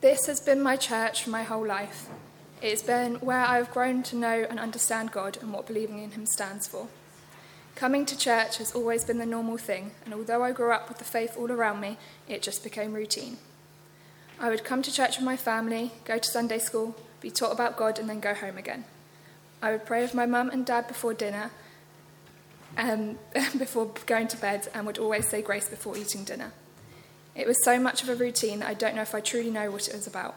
This has been my church for my whole life. It's been where I have grown to know and understand God and what believing in Him stands for. Coming to church has always been the normal thing, and although I grew up with the faith all around me, it just became routine. I would come to church with my family, go to Sunday school, be taught about God, and then go home again. I would pray with my mum and dad before dinner, um, before going to bed, and would always say grace before eating dinner. It was so much of a routine that I don't know if I truly know what it was about.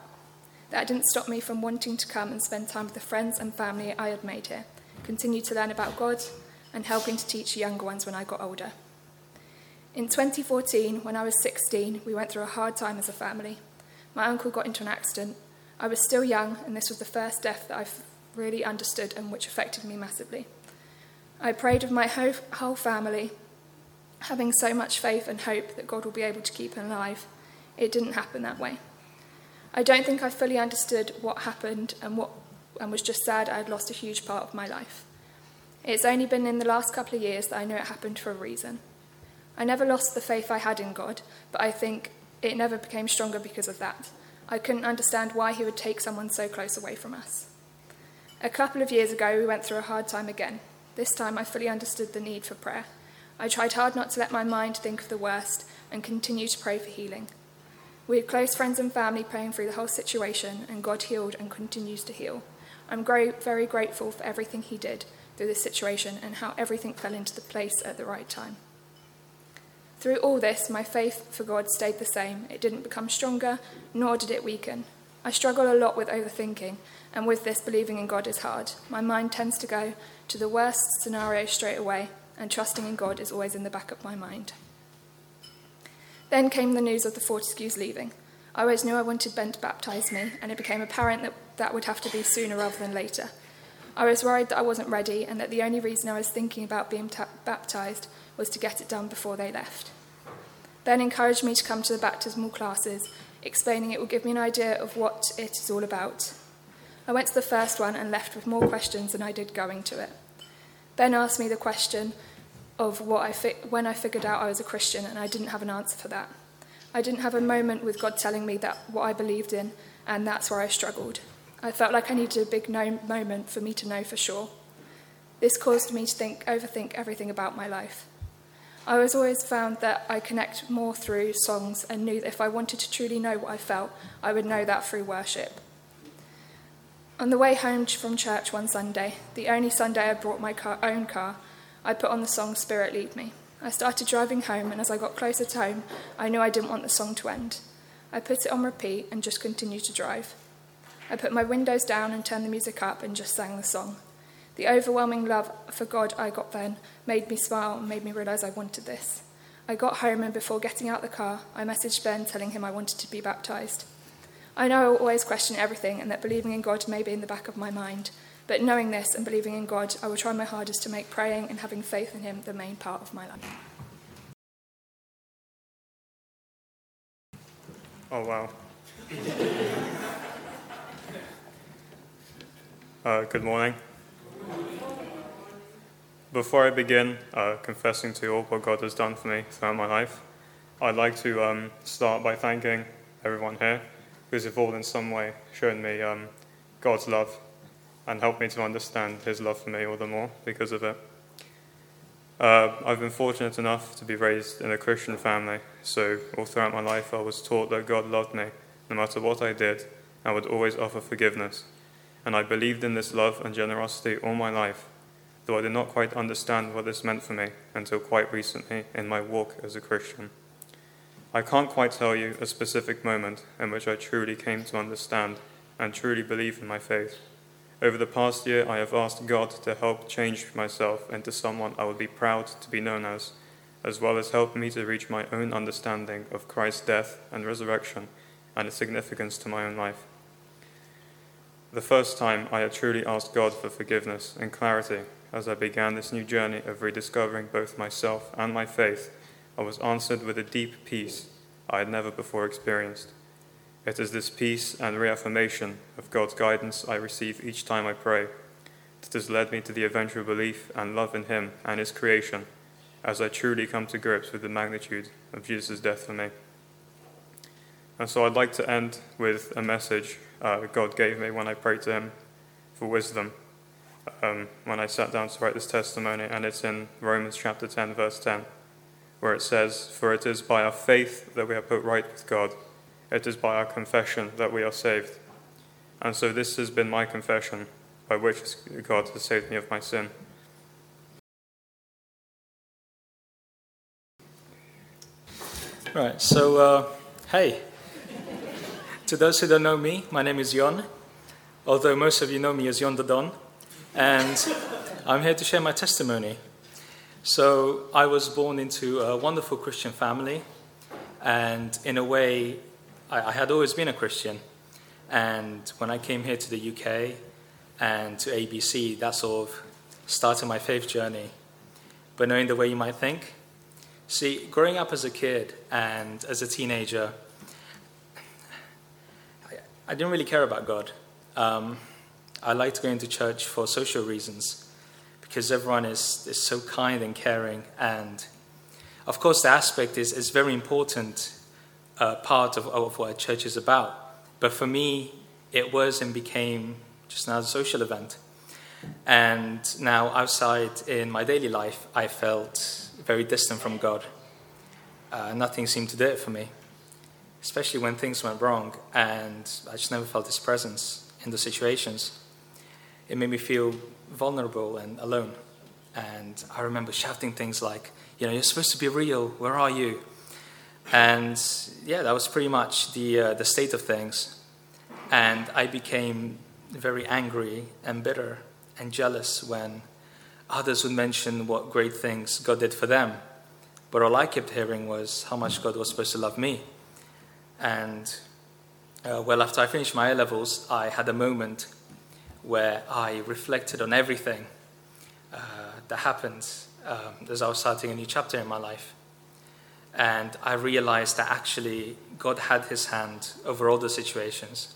That didn't stop me from wanting to come and spend time with the friends and family I had made here, continue to learn about God, and helping to teach younger ones when I got older. In 2014, when I was 16, we went through a hard time as a family. My uncle got into an accident. I was still young, and this was the first death that I've really understood and which affected me massively. I prayed with my whole, whole family, having so much faith and hope that God will be able to keep him alive. It didn't happen that way. I don't think I fully understood what happened and, what, and was just sad I had lost a huge part of my life. It's only been in the last couple of years that I know it happened for a reason. I never lost the faith I had in God, but I think it never became stronger because of that. I couldn't understand why He would take someone so close away from us. A couple of years ago, we went through a hard time again. This time, I fully understood the need for prayer. I tried hard not to let my mind think of the worst and continue to pray for healing. We had close friends and family praying through the whole situation, and God healed and continues to heal. I'm very grateful for everything He did through this situation and how everything fell into the place at the right time. Through all this, my faith for God stayed the same. It didn't become stronger, nor did it weaken. I struggle a lot with overthinking, and with this, believing in God is hard. My mind tends to go to the worst scenario straight away, and trusting in God is always in the back of my mind. Then came the news of the Fortescues leaving. I always knew I wanted Ben to baptise me, and it became apparent that that would have to be sooner rather than later. I was worried that I wasn't ready, and that the only reason I was thinking about being baptised was to get it done before they left. Ben encouraged me to come to the baptismal classes, explaining it would give me an idea of what it is all about. I went to the first one and left with more questions than I did going to it. Ben asked me the question of what I fi- when I figured out I was a Christian, and I didn't have an answer for that. I didn't have a moment with God telling me that what I believed in, and that's where I struggled. I felt like I needed a big no moment for me to know for sure. This caused me to think, overthink everything about my life. I was always found that I connect more through songs and knew that if I wanted to truly know what I felt, I would know that through worship. On the way home from church one Sunday, the only Sunday I brought my car, own car, I put on the song Spirit Lead Me. I started driving home, and as I got closer to home, I knew I didn't want the song to end. I put it on repeat and just continued to drive. I put my windows down and turned the music up and just sang the song. The overwhelming love for God I got then made me smile and made me realize I wanted this. I got home, and before getting out the car, I messaged Ben telling him I wanted to be baptized. I know I will always question everything and that believing in God may be in the back of my mind, but knowing this and believing in God, I will try my hardest to make praying and having faith in Him the main part of my life. Oh, wow. uh, good morning. Before I begin uh, confessing to you all what God has done for me throughout my life, I'd like to um, start by thanking everyone here who's all in some way shown me um, God's love and helped me to understand His love for me all the more because of it. Uh, I've been fortunate enough to be raised in a Christian family, so all throughout my life I was taught that God loved me no matter what I did and would always offer forgiveness. And I believed in this love and generosity all my life, though I did not quite understand what this meant for me until quite recently in my walk as a Christian. I can't quite tell you a specific moment in which I truly came to understand and truly believe in my faith. Over the past year, I have asked God to help change myself into someone I would be proud to be known as, as well as help me to reach my own understanding of Christ's death and resurrection and its significance to my own life. The first time I had truly asked God for forgiveness and clarity as I began this new journey of rediscovering both myself and my faith I was answered with a deep peace I had never before experienced. It is this peace and reaffirmation of God's guidance I receive each time I pray that has led me to the eventual belief and love in Him and His creation as I truly come to grips with the magnitude of Jesus' death for me. And so I'd like to end with a message uh, God gave me when I prayed to Him for wisdom. Um, when I sat down to write this testimony, and it's in Romans chapter 10, verse 10, where it says, For it is by our faith that we are put right with God, it is by our confession that we are saved. And so this has been my confession, by which God has saved me of my sin. Right, so uh, hey, to those who don't know me, my name is Jon, although most of you know me as Jon the Don, and I'm here to share my testimony. So, I was born into a wonderful Christian family, and in a way, I, I had always been a Christian. And when I came here to the UK and to ABC, that sort of started my faith journey. But knowing the way you might think, see, growing up as a kid and as a teenager, I, I didn't really care about God. Um, I liked going to church for social reasons because everyone is, is so kind and caring. And of course, the aspect is, is very important uh, part of, of what a church is about. But for me, it was and became just another social event. And now, outside in my daily life, I felt very distant from God. Uh, nothing seemed to do it for me, especially when things went wrong, and I just never felt His presence in the situations. It made me feel vulnerable and alone. And I remember shouting things like, You know, you're supposed to be real, where are you? And yeah, that was pretty much the, uh, the state of things. And I became very angry and bitter and jealous when others would mention what great things God did for them. But all I kept hearing was how much God was supposed to love me. And uh, well, after I finished my A levels, I had a moment where I reflected on everything uh, that happened um, as I was starting a new chapter in my life. And I realized that actually God had his hand over all the situations.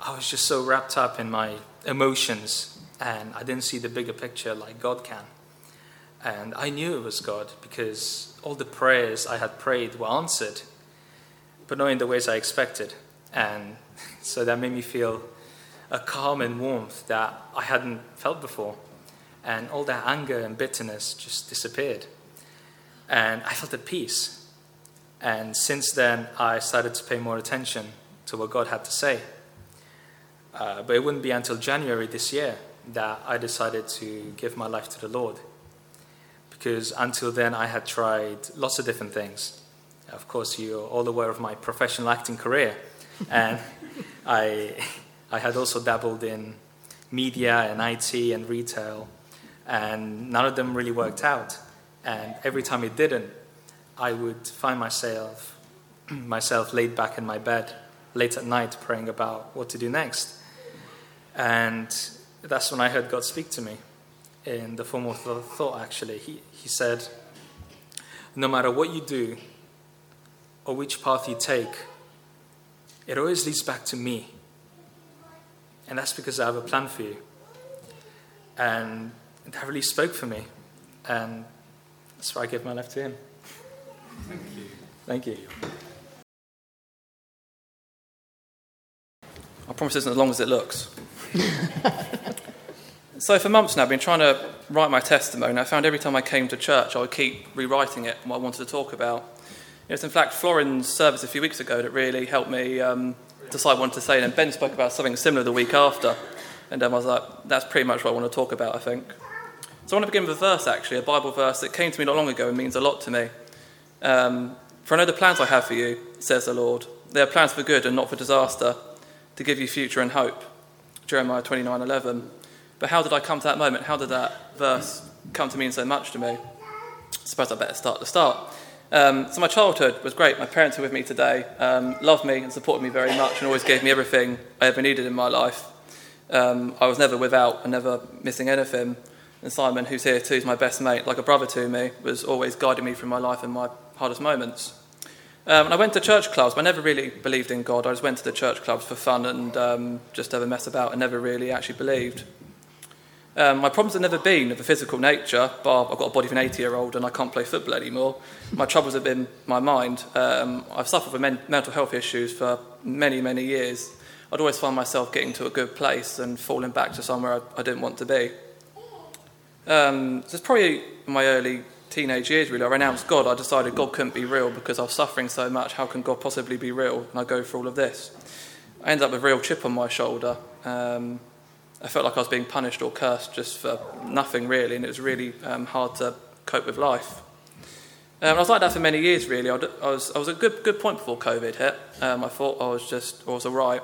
I was just so wrapped up in my emotions and I didn't see the bigger picture like God can. And I knew it was God because all the prayers I had prayed were answered, but not in the ways I expected. And so that made me feel a calm and warmth that I hadn't felt before. And all that anger and bitterness just disappeared and I felt at peace. And since then, I started to pay more attention to what God had to say. Uh, but it wouldn't be until January this year that I decided to give my life to the Lord. Because until then, I had tried lots of different things. Of course, you're all aware of my professional acting career. and I, I had also dabbled in media and IT and retail, and none of them really worked out. And every time it didn't, I would find myself myself laid back in my bed late at night praying about what to do next. And that's when I heard God speak to me in the form of a thought, actually. He, he said, No matter what you do or which path you take, it always leads back to me. And that's because I have a plan for you. And that really spoke for me. And that's why I give my life to Him. Thank you. Thank you. I promise it isn't as long as it looks. so, for months now, I've been trying to write my testimony. I found every time I came to church, I would keep rewriting it, what I wanted to talk about. It's in fact Florin's service a few weeks ago that really helped me um, decide what to say. And Ben spoke about something similar the week after. And um, I was like, that's pretty much what I want to talk about, I think. So I want to begin with a verse, actually, a Bible verse that came to me not long ago and means a lot to me. Um, for I know the plans I have for you, says the Lord. They are plans for good and not for disaster, to give you future and hope. Jeremiah 29 11. But how did I come to that moment? How did that verse come to mean so much to me? I suppose I better start the start. Um, so my childhood was great. My parents were with me today, um, loved me and supported me very much, and always gave me everything I ever needed in my life. Um, I was never without and never missing anything. And Simon, who's here too, is my best mate, like a brother to me, was always guiding me through my life and my hardest moments. Um, and I went to church clubs, but I never really believed in God. I just went to the church clubs for fun and um, just have a mess about and never really actually believed. Um, my problems have never been of a physical nature, but I've got a body of an 80 year old and I can't play football anymore. My troubles have been my mind. Um, I've suffered from men- mental health issues for many, many years. I'd always find myself getting to a good place and falling back to somewhere I, I didn't want to be. Um, so it's probably my early teenage years, really. I renounced God. I decided God couldn't be real because I was suffering so much. How can God possibly be real? And I go through all of this. I end up with a real chip on my shoulder. Um, I felt like I was being punished or cursed just for nothing, really, and it was really um, hard to cope with life. Um, I was like that for many years, really. I was, I was a good, good point before COVID hit. Um, I thought I was just I was all right.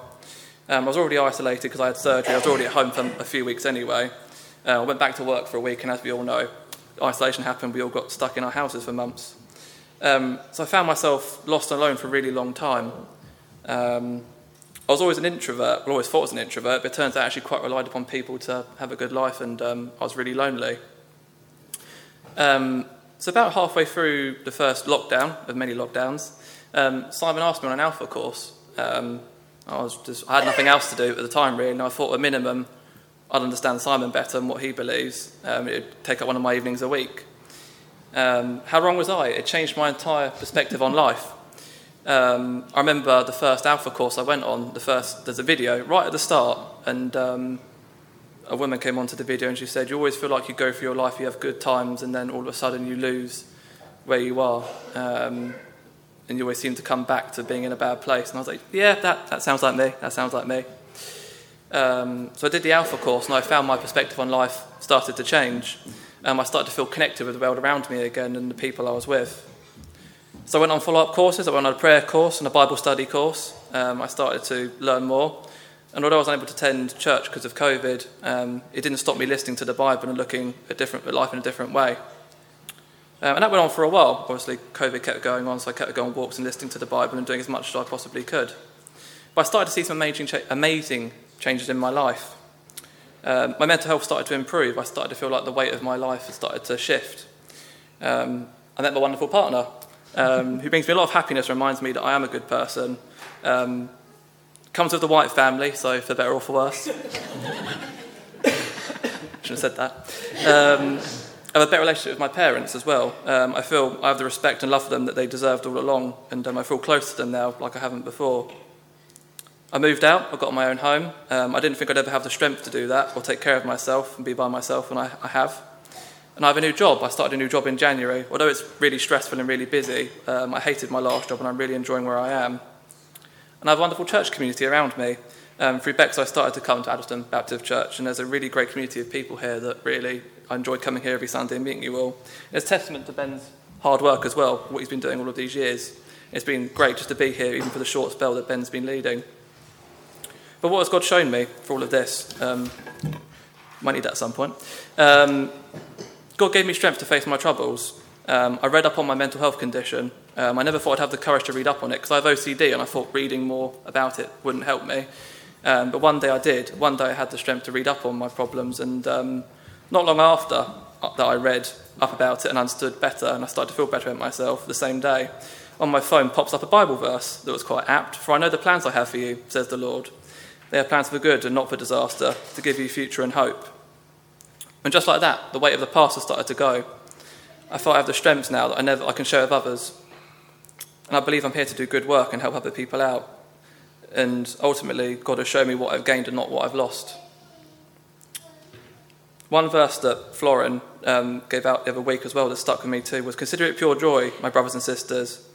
Um, I was already isolated because I had surgery. I was already at home for a few weeks anyway. Uh, I went back to work for a week, and as we all know, isolation happened. We all got stuck in our houses for months. Um, so I found myself lost and alone for a really long time. Um, I was always an introvert, well, always thought I was an introvert, but it turns out I actually quite relied upon people to have a good life, and um, I was really lonely. Um, so, about halfway through the first lockdown, of many lockdowns, um, Simon asked me on an Alpha course. Um, I, was just, I had nothing else to do at the time, really, and I thought at minimum I'd understand Simon better and what he believes. Um, it would take up one of my evenings a week. Um, how wrong was I? It changed my entire perspective on life. Um, I remember the first Alpha course I went on, the first, there's a video right at the start, and um, a woman came onto the video and she said, You always feel like you go through your life, you have good times, and then all of a sudden you lose where you are. Um, and you always seem to come back to being in a bad place. And I was like, Yeah, that, that sounds like me. That sounds like me. Um, so I did the Alpha course, and I found my perspective on life started to change. I started to feel connected with the world around me again and the people I was with. So I went on follow up courses. I went on a prayer course and a Bible study course. Um, I started to learn more. And although I was unable to attend church because of COVID, um, it didn't stop me listening to the Bible and looking at, different, at life in a different way. Um, and that went on for a while. Obviously, COVID kept going on, so I kept going on walks and listening to the Bible and doing as much as I possibly could. But I started to see some amazing, cha- amazing changes in my life. Um, my mental health started to improve. I started to feel like the weight of my life had started to shift. Um, I met my wonderful partner, um, who brings me a lot of happiness, reminds me that I am a good person. Um, comes with the White family, so for better or for worse. Shouldn't have said that. Um, I have a better relationship with my parents as well. Um, I feel I have the respect and love for them that they deserved all along, and um, I feel close to them now like I haven't before. I moved out, I got my own home. Um, I didn't think I'd ever have the strength to do that or take care of myself and be by myself, and I, I have. And I have a new job. I started a new job in January. Although it's really stressful and really busy, um, I hated my last job and I'm really enjoying where I am. And I have a wonderful church community around me. Um, through Bex, I started to come to Addlestone Baptist Church, and there's a really great community of people here that really I enjoy coming here every Sunday and meeting you all. And it's testament to Ben's hard work as well, what he's been doing all of these years. It's been great just to be here, even for the short spell that Ben's been leading. But what has God shown me for all of this? Um, might need that at some point. Um, God gave me strength to face my troubles. Um, I read up on my mental health condition. Um, I never thought I'd have the courage to read up on it because I have OCD and I thought reading more about it wouldn't help me. Um, but one day I did. One day I had the strength to read up on my problems, and um, not long after that I read up about it and understood better, and I started to feel better about myself the same day. On my phone pops up a Bible verse that was quite apt. For I know the plans I have for you, says the Lord. They are plans for good and not for disaster, to give you future and hope. And just like that, the weight of the past has started to go. I feel I have the strength now that I, never, I can share with others. And I believe I'm here to do good work and help other people out. And ultimately, God has shown me what I've gained and not what I've lost. One verse that Florin um, gave out the other week as well that stuck with me too was Consider it pure joy, my brothers and sisters.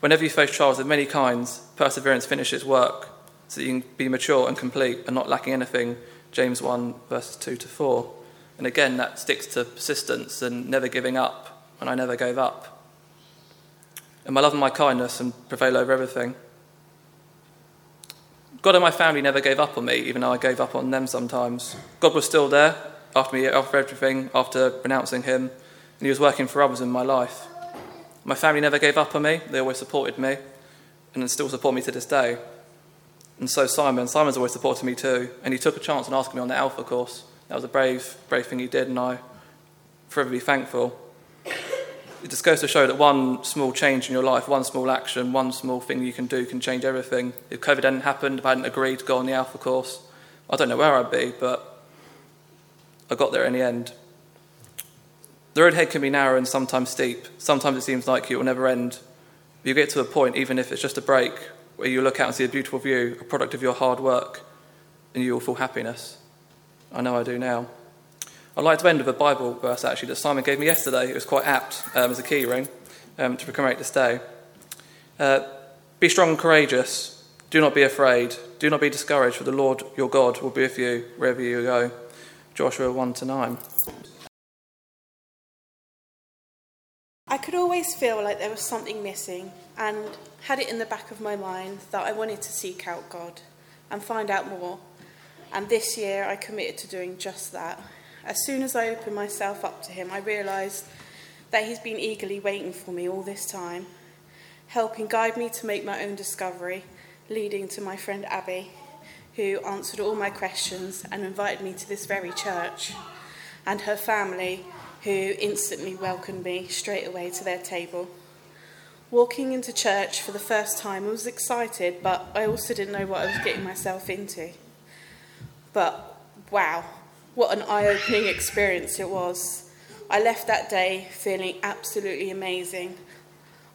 Whenever you face trials of many kinds, perseverance finishes work so that you can be mature and complete and not lacking anything. James 1, verses 2 to 4. And again, that sticks to persistence and never giving up, and I never gave up. And my love and my kindness and prevail over everything. God and my family never gave up on me, even though I gave up on them sometimes. God was still there after me, after everything, after renouncing Him, and He was working for others in my life. My family never gave up on me, they always supported me, and still support me to this day. And so Simon, Simon's always supported me too, and he took a chance and asked me on the Alpha course. That was a brave, brave thing he did, and I forever be thankful. It just goes to show that one small change in your life, one small action, one small thing you can do can change everything. If COVID hadn't happened, if I hadn't agreed to go on the Alpha course, I don't know where I'd be, but I got there in the end. The road ahead can be narrow and sometimes steep. Sometimes it seems like it will never end. You get to a point, even if it's just a break, where you look out and see a beautiful view, a product of your hard work, and you will feel happiness. I know I do now. I'd like to end with a Bible verse actually that Simon gave me yesterday. It was quite apt um, as a key ring um, to commemorate this day. Uh, be strong and courageous. Do not be afraid. Do not be discouraged, for the Lord your God will be with you wherever you go. Joshua 1 to 9. I could always feel like there was something missing and had it in the back of my mind that I wanted to seek out God and find out more. And this year I committed to doing just that. As soon as I opened myself up to Him, I realised that He's been eagerly waiting for me all this time, helping guide me to make my own discovery, leading to my friend Abby, who answered all my questions and invited me to this very church, and her family, who instantly welcomed me straight away to their table. Walking into church for the first time, I was excited, but I also didn't know what I was getting myself into. But wow, what an eye opening experience it was. I left that day feeling absolutely amazing.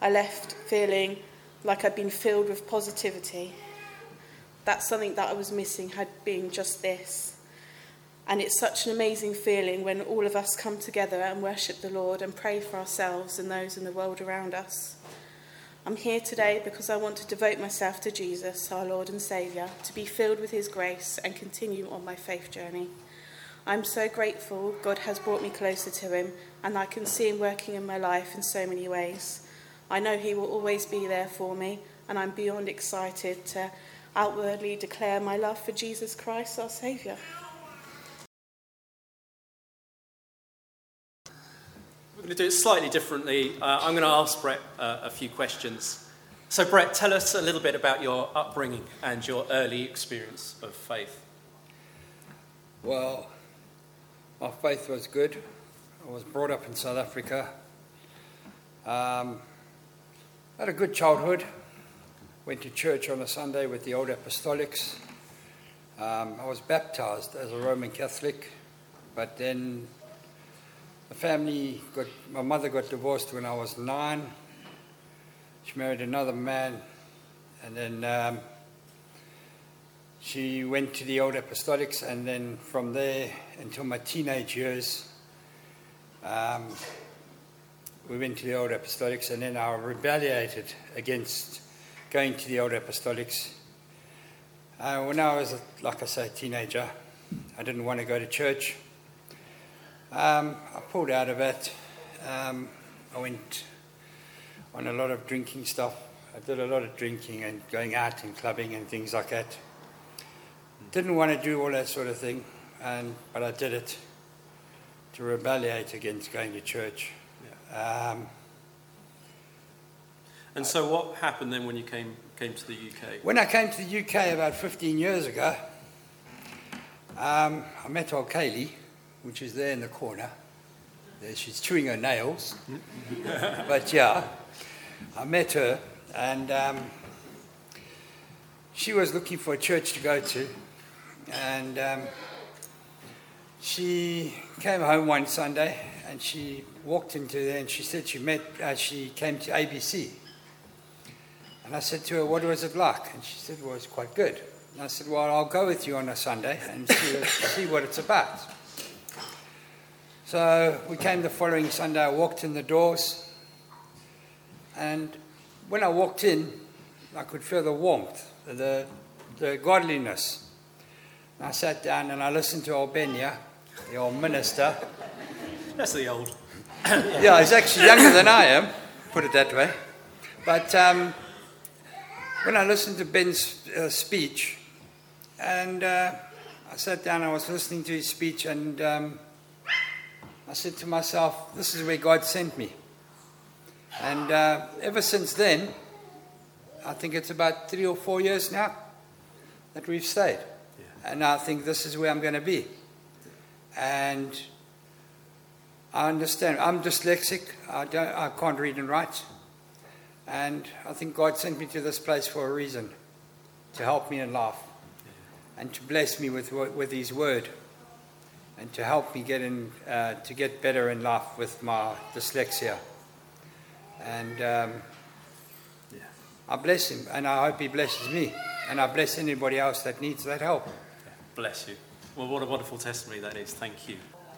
I left feeling like I'd been filled with positivity. That's something that I was missing, had been just this. And it's such an amazing feeling when all of us come together and worship the Lord and pray for ourselves and those in the world around us. I'm here today because I want to devote myself to Jesus, our Lord and Saviour, to be filled with His grace and continue on my faith journey. I'm so grateful God has brought me closer to Him and I can see Him working in my life in so many ways. I know He will always be there for me, and I'm beyond excited to outwardly declare my love for Jesus Christ, our Saviour. We're going to do it slightly differently. Uh, I'm going to ask Brett uh, a few questions. So, Brett, tell us a little bit about your upbringing and your early experience of faith. Well, my faith was good. I was brought up in South Africa. Um, had a good childhood. Went to church on a Sunday with the old apostolics. Um, I was baptized as a Roman Catholic, but then the family got, my mother got divorced when I was nine. She married another man, and then um, she went to the old apostolics, and then from there until my teenage years, um, we went to the old apostolics, and then I rebelliated against going to the old apostolics. Uh, when I was, like I say, a teenager, I didn't want to go to church. Um, I pulled out of it. Um, I went on a lot of drinking stuff. I did a lot of drinking and going out and clubbing and things like that. Didn't want to do all that sort of thing, and, but I did it to rebelliate against going to church. Um, And so, what happened then when you came, came to the UK? when I came to the UK about 15 years ago, um, I met old Kaylee, which is there in the corner. There she's chewing her nails. but yeah, I met her, and um, she was looking for a church to go to. And um, she came home one Sunday and she walked into there and she said she met, uh, she came to ABC. And I said to her, What was it like? And she said, Well, it's quite good. And I said, Well, I'll go with you on a Sunday and see, see what it's about. So we came the following Sunday, I walked in the doors, and when I walked in, I could feel the warmth, the, the godliness. And I sat down and I listened to Albania, the old minister. That's the old. Yeah, he's actually younger than I am, put it that way. But um, when I listened to Ben's uh, speech, and uh, I sat down, I was listening to his speech, and um, I said to myself, This is where God sent me. And uh, ever since then, I think it's about three or four years now that we've stayed. And I think this is where I'm going to be. And I understand. I'm dyslexic. I, don't, I can't read and write. And I think God sent me to this place for a reason to help me in life and to bless me with, with His word. And to help me get in, uh, to get better in life with my dyslexia. And um, I bless him, and I hope he blesses me, and I bless anybody else that needs that help. Bless you. Well, what a wonderful testimony that is. Thank you.